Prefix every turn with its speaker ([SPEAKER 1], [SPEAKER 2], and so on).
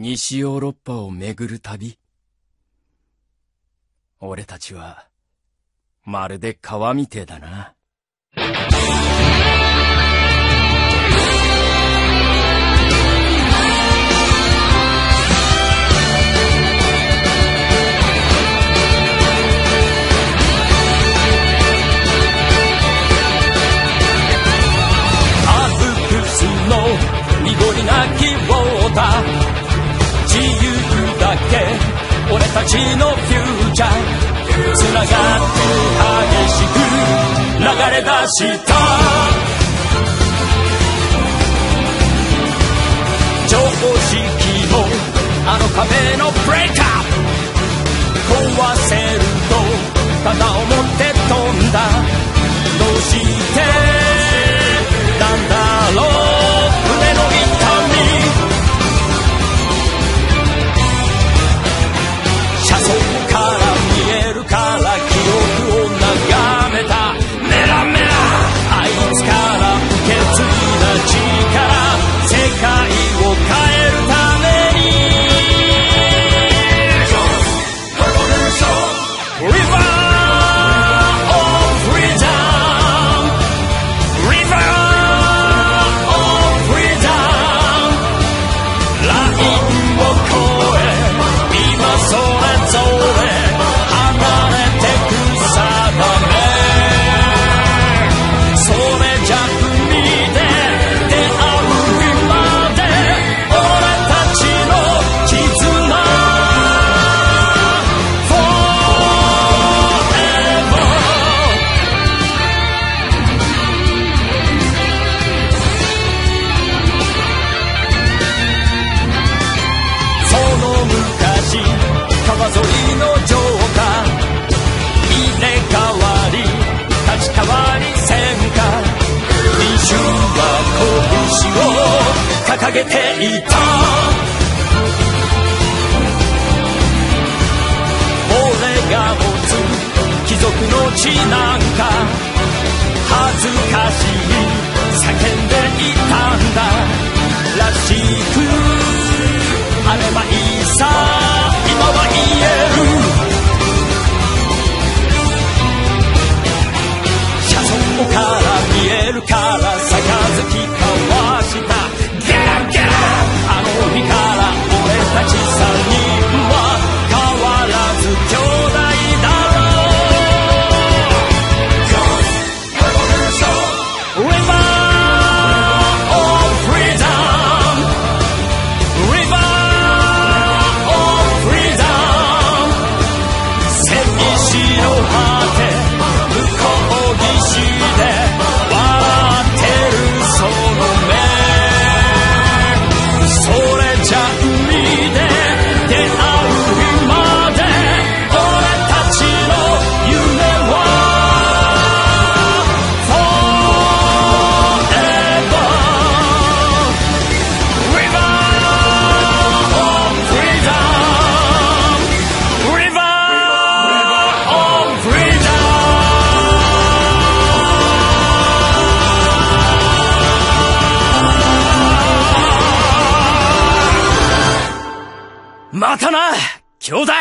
[SPEAKER 1] 西ヨーロッパを巡る旅俺たちはまるで川みてえだな。
[SPEAKER 2] アルプスの濁りなきウォーターち行だけ俺たちのフューチャー繋がって激しく流れ出した。常識もあの壁のブレイクアップ。壊せげていた。俺が持つ貴族の血なんか。またな兄弟